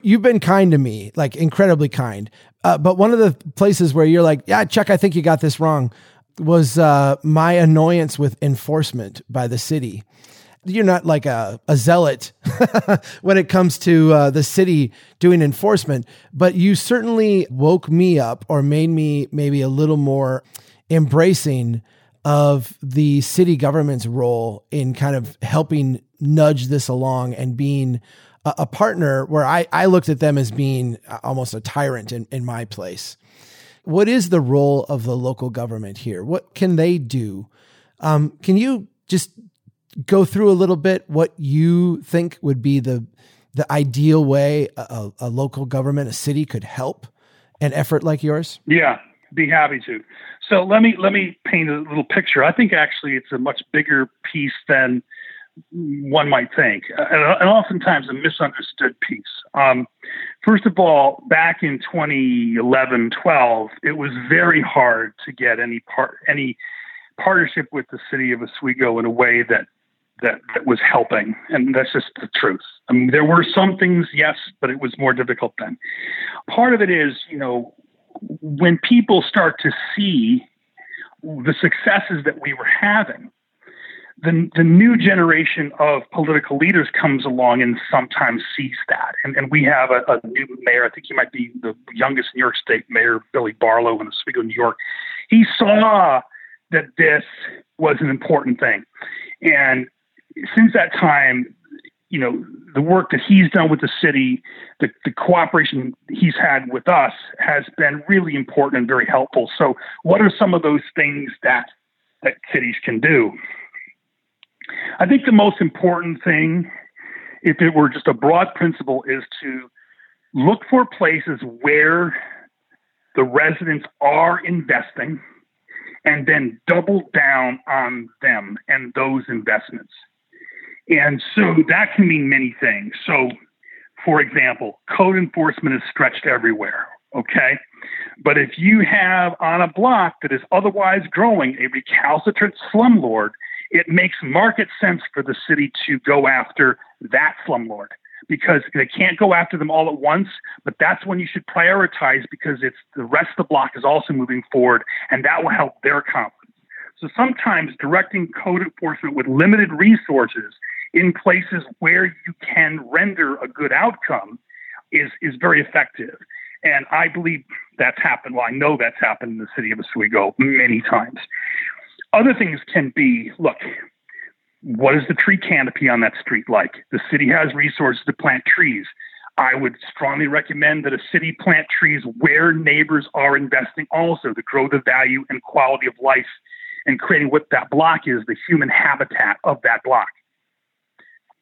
you've been kind to me, like incredibly kind. Uh, but one of the places where you're like, yeah, Chuck, I think you got this wrong, was uh, my annoyance with enforcement by the city you're not like a, a zealot when it comes to uh, the city doing enforcement, but you certainly woke me up or made me maybe a little more embracing of the city government's role in kind of helping nudge this along and being a, a partner where I, I looked at them as being almost a tyrant in, in my place. What is the role of the local government here? What can they do? Um, can you just go through a little bit what you think would be the the ideal way a, a local government, a city could help an effort like yours? Yeah, be happy to. So let me let me paint a little picture. I think actually it's a much bigger piece than one might think, and oftentimes a misunderstood piece. Um, first of all, back in 2011, 12, it was very hard to get any part any partnership with the city of Oswego in a way that that, that was helping. And that's just the truth. I mean, there were some things, yes, but it was more difficult then. Part of it is, you know, when people start to see the successes that we were having, the, the new generation of political leaders comes along and sometimes sees that. And, and we have a, a new mayor, I think he might be the youngest New York State mayor, Billy Barlow in Oswego, New York. He saw that this was an important thing. And since that time, you know, the work that he's done with the city, the, the cooperation he's had with us has been really important and very helpful. So, what are some of those things that that cities can do? I think the most important thing, if it were just a broad principle, is to look for places where the residents are investing and then double down on them and those investments. And so that can mean many things. So, for example, code enforcement is stretched everywhere. Okay. But if you have on a block that is otherwise growing a recalcitrant slumlord, it makes market sense for the city to go after that slumlord because they can't go after them all at once, but that's when you should prioritize because it's the rest of the block is also moving forward and that will help their confidence. So sometimes directing code enforcement with limited resources in places where you can render a good outcome is is very effective. And I believe that's happened. Well, I know that's happened in the city of Oswego many times. Other things can be look, what is the tree canopy on that street like? The city has resources to plant trees. I would strongly recommend that a city plant trees where neighbors are investing also to grow the value and quality of life and creating what that block is, the human habitat of that block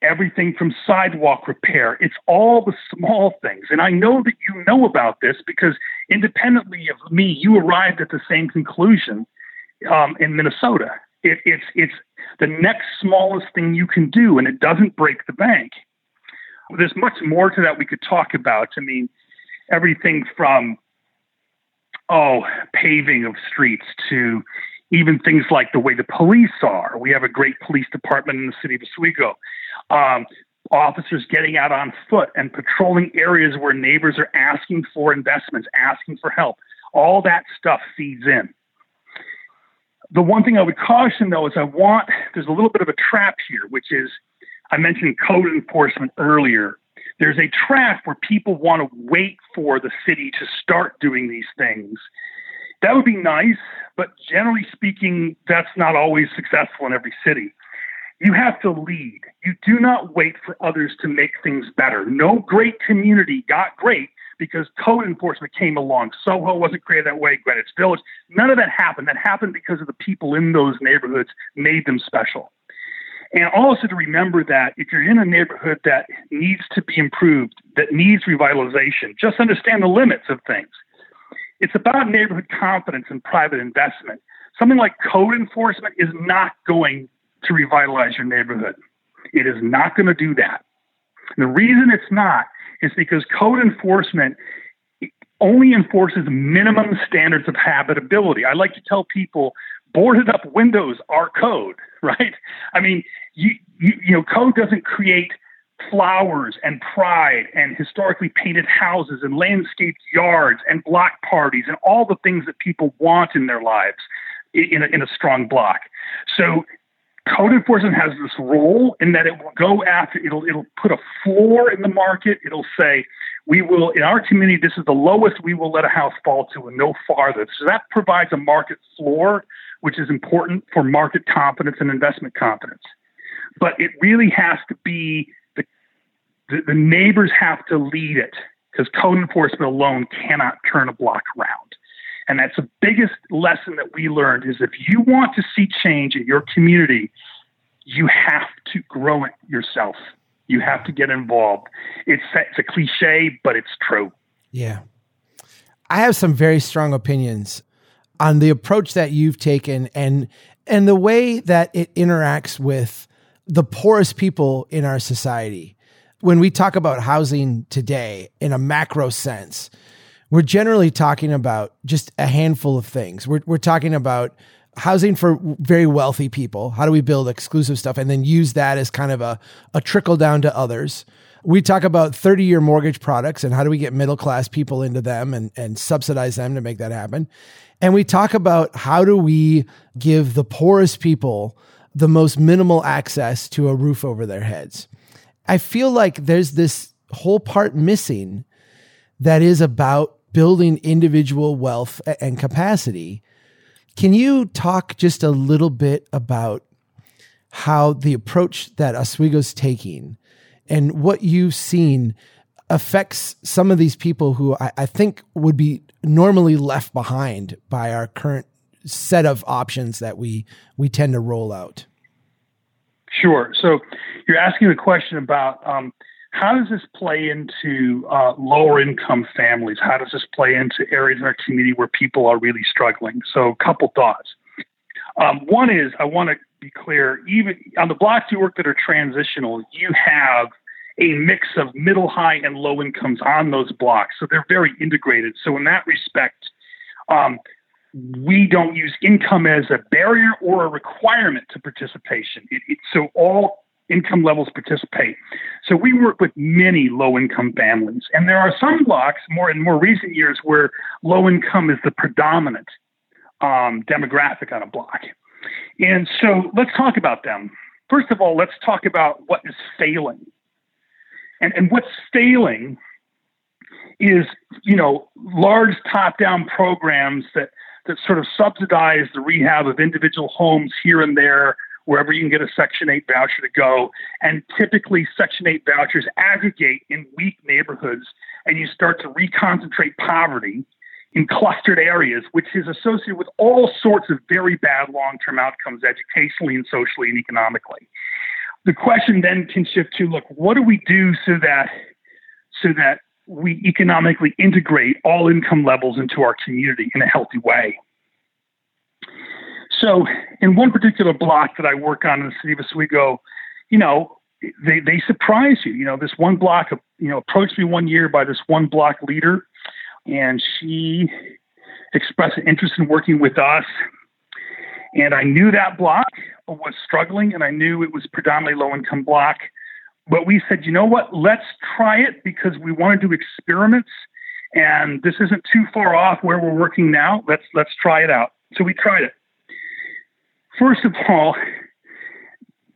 everything from sidewalk repair. It's all the small things. And I know that you know about this because independently of me, you arrived at the same conclusion um, in Minnesota. It, it's, it's the next smallest thing you can do, and it doesn't break the bank. There's much more to that we could talk about. I mean, everything from, oh, paving of streets to even things like the way the police are. We have a great police department in the city of Oswego um, officers getting out on foot and patrolling areas where neighbors are asking for investments, asking for help. All that stuff feeds in. The one thing I would caution though is I want, there's a little bit of a trap here, which is I mentioned code enforcement earlier. There's a trap where people want to wait for the city to start doing these things. That would be nice, but generally speaking, that's not always successful in every city. You have to lead. You do not wait for others to make things better. No great community got great because code enforcement came along. Soho wasn't created that way, Greenwich Village. None of that happened. That happened because of the people in those neighborhoods made them special. And also to remember that if you're in a neighborhood that needs to be improved, that needs revitalization, just understand the limits of things. It's about neighborhood confidence and private investment. Something like code enforcement is not going to revitalize your neighborhood. It is not going to do that. The reason it's not is because code enforcement only enforces minimum standards of habitability. I like to tell people boarded up windows are code, right? I mean, you, you, you know, code doesn't create flowers and pride and historically painted houses and landscaped yards and block parties and all the things that people want in their lives in a, in a strong block. So code enforcement has this role in that it will go after it'll it'll put a floor in the market. It'll say we will in our community this is the lowest we will let a house fall to and no farther. So that provides a market floor, which is important for market confidence and investment confidence. But it really has to be the the, the neighbors have to lead it because code enforcement alone cannot turn a block around. And that's the biggest lesson that we learned is if you want to see change in your community, you have to grow it yourself. You have to get involved. It's, it's a cliche, but it's true. Yeah. I have some very strong opinions on the approach that you've taken and and the way that it interacts with the poorest people in our society. When we talk about housing today in a macro sense, we're generally talking about just a handful of things. We're, we're talking about housing for very wealthy people. How do we build exclusive stuff and then use that as kind of a, a trickle down to others? We talk about 30 year mortgage products and how do we get middle class people into them and, and subsidize them to make that happen. And we talk about how do we give the poorest people the most minimal access to a roof over their heads. I feel like there's this whole part missing that is about building individual wealth and capacity. Can you talk just a little bit about how the approach that Oswego's taking and what you've seen affects some of these people who I, I, think would be normally left behind by our current set of options that we we tend to roll out? Sure. So you're asking the question about um, how does this play into uh, lower income families? How does this play into areas in our community where people are really struggling? So, a couple thoughts. Um, one is I want to be clear, even on the blocks you work that are transitional, you have a mix of middle, high, and low incomes on those blocks. So they're very integrated. So, in that respect, um, we don't use income as a barrier or a requirement to participation. It, it, so all income levels participate. So we work with many low income families. And there are some blocks more in more recent years where low income is the predominant um, demographic on a block. And so let's talk about them. First of all, let's talk about what is failing. And, and what's failing is, you know, large top-down programs that that sort of subsidize the rehab of individual homes here and there wherever you can get a Section 8 voucher to go. And typically, Section 8 vouchers aggregate in weak neighborhoods, and you start to reconcentrate poverty in clustered areas, which is associated with all sorts of very bad long term outcomes educationally and socially and economically. The question then can shift to look, what do we do so that so that we economically integrate all income levels into our community in a healthy way? So, in one particular block that I work on in the city of Oswego, you know, they they surprise you. You know, this one block, you know, approached me one year by this one block leader, and she expressed an interest in working with us. And I knew that block was struggling, and I knew it was predominantly low income block. But we said, you know what? Let's try it because we want to do experiments, and this isn't too far off where we're working now. Let's let's try it out. So we tried it. First of all,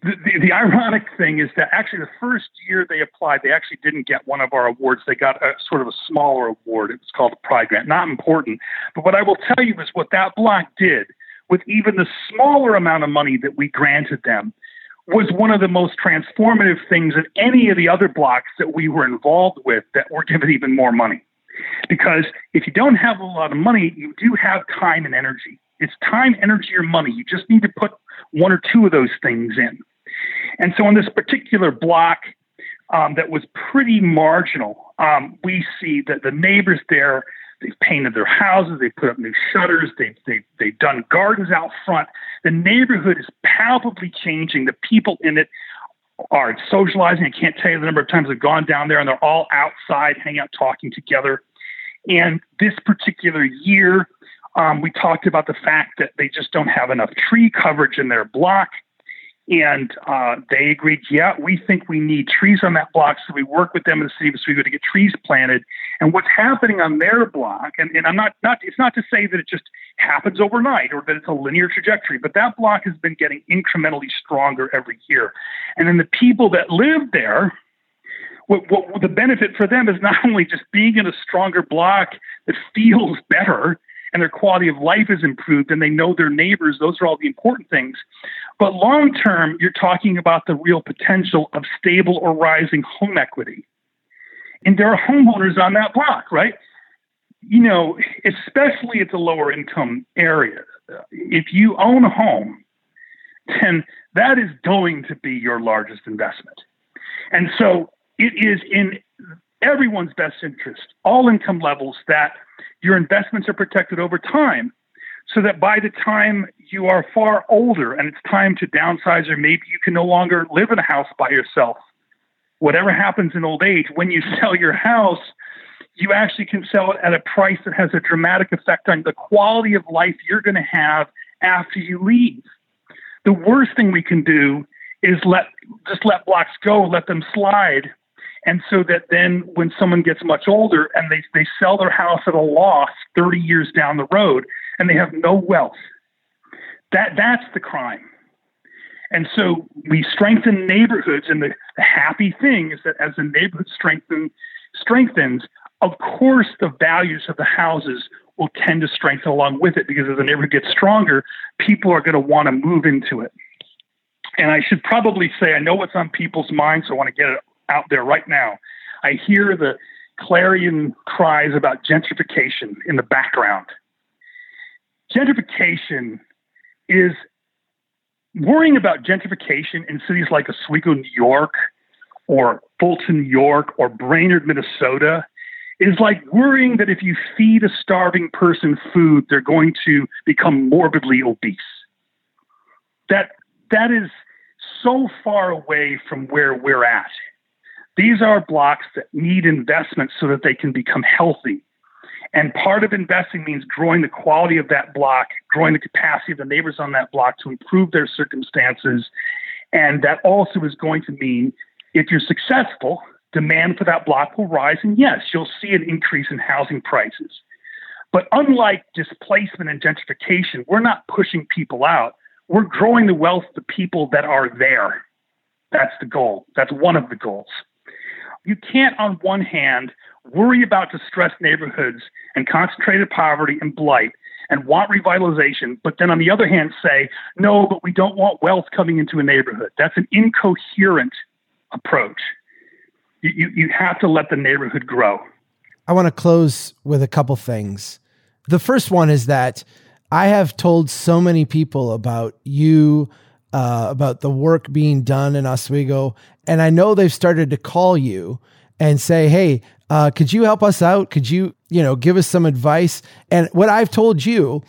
the, the, the, ironic thing is that actually the first year they applied, they actually didn't get one of our awards. They got a sort of a smaller award. It was called a Pride Grant. Not important. But what I will tell you is what that block did with even the smaller amount of money that we granted them was one of the most transformative things of any of the other blocks that we were involved with that were given even more money. Because if you don't have a lot of money, you do have time and energy. It's time, energy, or money. You just need to put one or two of those things in. And so, on this particular block um, that was pretty marginal, um, we see that the neighbors there they've painted their houses, they've put up new shutters, they've, they've, they've done gardens out front. The neighborhood is palpably changing. The people in it are socializing. I can't tell you the number of times I've gone down there and they're all outside, hanging out, talking together. And this particular year, um, we talked about the fact that they just don't have enough tree coverage in their block. And uh, they agreed, yeah, we think we need trees on that block. So we work with them in the city of Oswego to get trees planted. And what's happening on their block, and, and I'm not, not, it's not to say that it just happens overnight or that it's a linear trajectory, but that block has been getting incrementally stronger every year. And then the people that live there, what, what the benefit for them is not only just being in a stronger block that feels better, and their quality of life is improved and they know their neighbors. Those are all the important things. But long term, you're talking about the real potential of stable or rising home equity. And there are homeowners on that block, right? You know, especially at the lower income areas. If you own a home, then that is going to be your largest investment. And so it is in everyone's best interest, all income levels, that your investments are protected over time so that by the time you are far older and it's time to downsize or maybe you can no longer live in a house by yourself whatever happens in old age when you sell your house you actually can sell it at a price that has a dramatic effect on the quality of life you're going to have after you leave. The worst thing we can do is let just let blocks go let them slide and so that then when someone gets much older and they, they sell their house at a loss 30 years down the road and they have no wealth, that, that's the crime. And so we strengthen neighborhoods, and the, the happy thing is that as the neighborhood strengthen, strengthens, of course the values of the houses will tend to strengthen along with it because as the neighborhood gets stronger, people are going to want to move into it. And I should probably say, I know what's on people's minds, so I want to get it out there right now. I hear the clarion cries about gentrification in the background. Gentrification is worrying about gentrification in cities like Oswego, New York, or Fulton, New York, or Brainerd, Minnesota, is like worrying that if you feed a starving person food, they're going to become morbidly obese. That that is so far away from where we're at. These are blocks that need investment so that they can become healthy. And part of investing means growing the quality of that block, growing the capacity of the neighbors on that block to improve their circumstances. And that also is going to mean if you're successful, demand for that block will rise. And yes, you'll see an increase in housing prices. But unlike displacement and gentrification, we're not pushing people out. We're growing the wealth of the people that are there. That's the goal. That's one of the goals. You can't, on one hand, worry about distressed neighborhoods and concentrated poverty and blight and want revitalization, but then on the other hand say, no, but we don't want wealth coming into a neighborhood. That's an incoherent approach. You, you, you have to let the neighborhood grow. I want to close with a couple things. The first one is that I have told so many people about you uh, about the work being done in Oswego. And I know they've started to call you and say, Hey, uh, could you help us out? Could you, you know, give us some advice? And what I've told you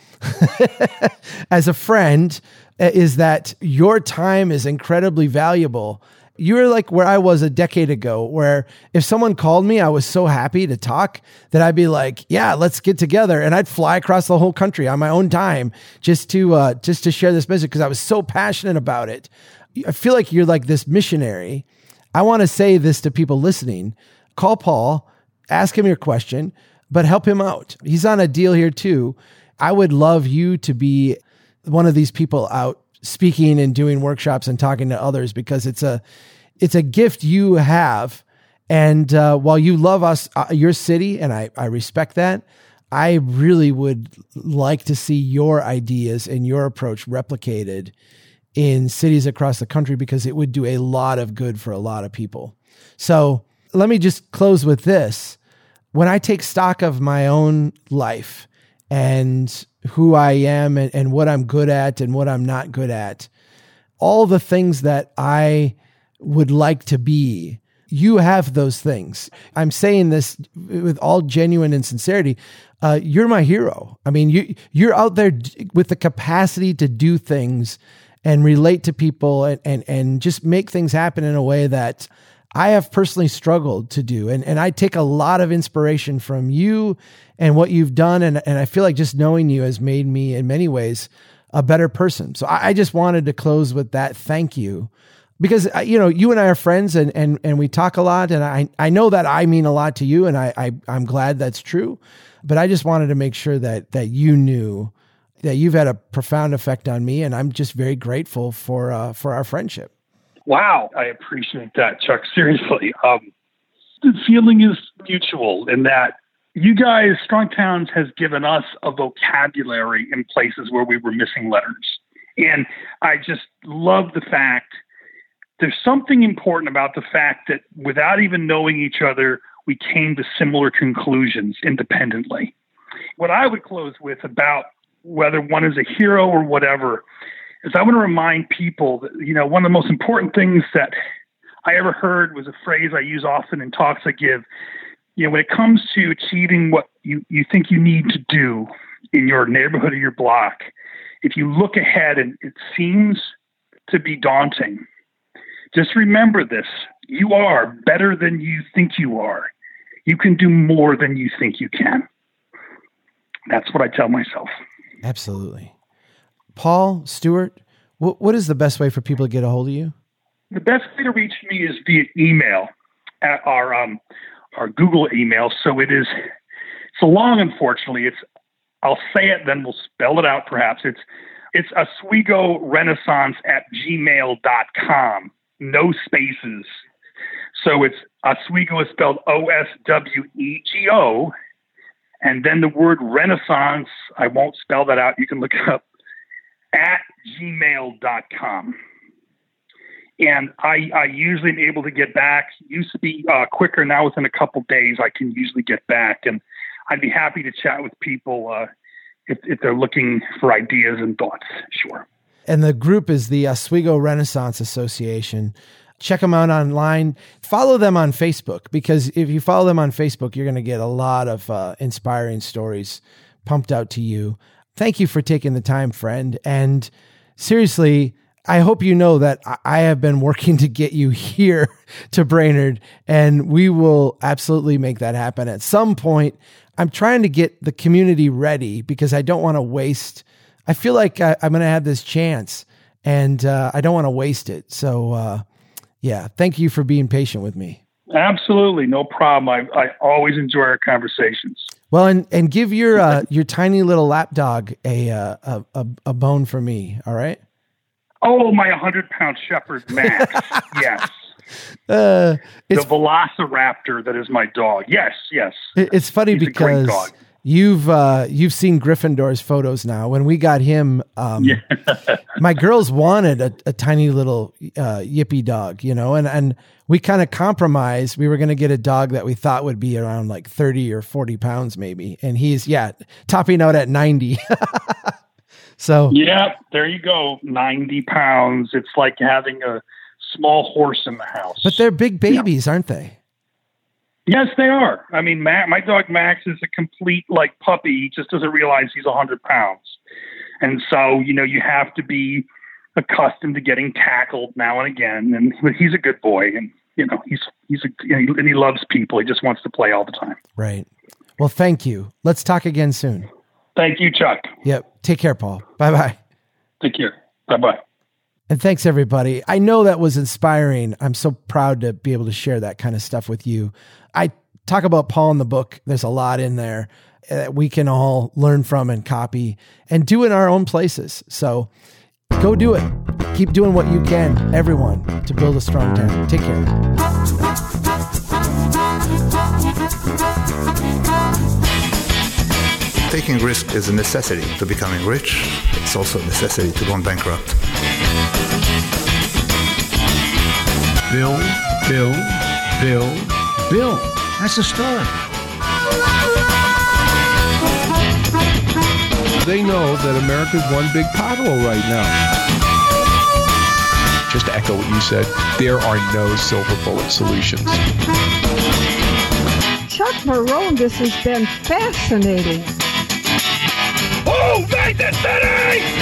as a friend uh, is that your time is incredibly valuable you were like where I was a decade ago, where if someone called me, I was so happy to talk that I'd be like, "Yeah, let's get together," and I'd fly across the whole country on my own time just to uh, just to share this message because I was so passionate about it. I feel like you're like this missionary. I want to say this to people listening: call Paul, ask him your question, but help him out. He's on a deal here too. I would love you to be one of these people out speaking and doing workshops and talking to others because it's a it's a gift you have. And uh, while you love us, uh, your city, and I, I respect that, I really would like to see your ideas and your approach replicated in cities across the country because it would do a lot of good for a lot of people. So let me just close with this. When I take stock of my own life and who I am and, and what I'm good at and what I'm not good at. All the things that I would like to be, you have those things. I'm saying this with all genuine and sincerity. Uh, you're my hero. I mean, you you're out there with the capacity to do things and relate to people and and and just make things happen in a way that I have personally struggled to do. And and I take a lot of inspiration from you and what you've done. And and I feel like just knowing you has made me in many ways a better person. So I, I just wanted to close with that. Thank you because uh, you know you and I are friends and and and we talk a lot and I I know that I mean a lot to you and I, I I'm glad that's true but I just wanted to make sure that that you knew that you've had a profound effect on me and I'm just very grateful for uh, for our friendship. Wow, I appreciate that, Chuck. Seriously, um, the feeling is mutual in that you guys, Strong Towns, has given us a vocabulary in places where we were missing letters. And I just love the fact there's something important about the fact that without even knowing each other, we came to similar conclusions independently. What I would close with about whether one is a hero or whatever is I want to remind people that, you know, one of the most important things that I ever heard was a phrase I use often in talks I give. You know, when it comes to achieving what you, you think you need to do in your neighborhood or your block, if you look ahead and it seems to be daunting, just remember this you are better than you think you are. You can do more than you think you can. That's what I tell myself. Absolutely. Paul, Stewart, what, what is the best way for people to get a hold of you? The best way to reach me is via email at our um, our Google email. So it is it's long, unfortunately. It's I'll say it, then we'll spell it out perhaps. It's it's Oswego Renaissance at gmail.com no spaces. So it's Oswego is spelled O S W E G O. And then the word Renaissance, I won't spell that out. You can look it up at gmail.com. And I, I usually am able to get back. Used to be uh, quicker. Now within a couple days, I can usually get back. And I'd be happy to chat with people uh, if, if they're looking for ideas and thoughts. Sure. And the group is the Oswego Renaissance Association. Check them out online. Follow them on Facebook because if you follow them on Facebook, you're going to get a lot of uh, inspiring stories pumped out to you. Thank you for taking the time, friend. And seriously, I hope you know that I have been working to get you here to Brainerd, and we will absolutely make that happen at some point. I'm trying to get the community ready because I don't want to waste I feel like I, am going to have this chance and uh, I don't want to waste it. So, uh, yeah, thank you for being patient with me. Absolutely, no problem. I, I always enjoy our conversations. Well, and, and give your uh, your tiny little lap dog a, uh, a, a a bone for me. All right. Oh, my 100 pound shepherd Max. yes. Uh, the Velociraptor that is my dog. Yes, yes. It's funny He's because You've uh, you've seen Gryffindor's photos now. When we got him, um, yeah. my girls wanted a, a tiny little uh, yippy dog, you know, and and we kind of compromised. We were going to get a dog that we thought would be around like thirty or forty pounds, maybe, and he's yeah topping out at ninety. so yeah, there you go, ninety pounds. It's like having a small horse in the house. But they're big babies, yeah. aren't they? Yes, they are. I mean, my dog Max is a complete like puppy. He just doesn't realize he's a hundred pounds, and so you know you have to be accustomed to getting tackled now and again. And but he's a good boy, and you know he's he's a and he loves people. He just wants to play all the time. Right. Well, thank you. Let's talk again soon. Thank you, Chuck. Yep. Take care, Paul. Bye bye. Take care. Bye bye. And thanks, everybody. I know that was inspiring. I'm so proud to be able to share that kind of stuff with you. I talk about Paul in the book. There's a lot in there uh, that we can all learn from and copy and do in our own places. So go do it. Keep doing what you can, everyone, to build a strong town. Take care. Taking risk is a necessity to becoming rich. It's also a necessity to going bankrupt. Bill, Bill, Bill, Bill, that's the story. They know that America's one big pothole right now. just to echo what you said, there are no silver bullet solutions. Chuck Marohn, this has been fascinating. Oh, Vegas City!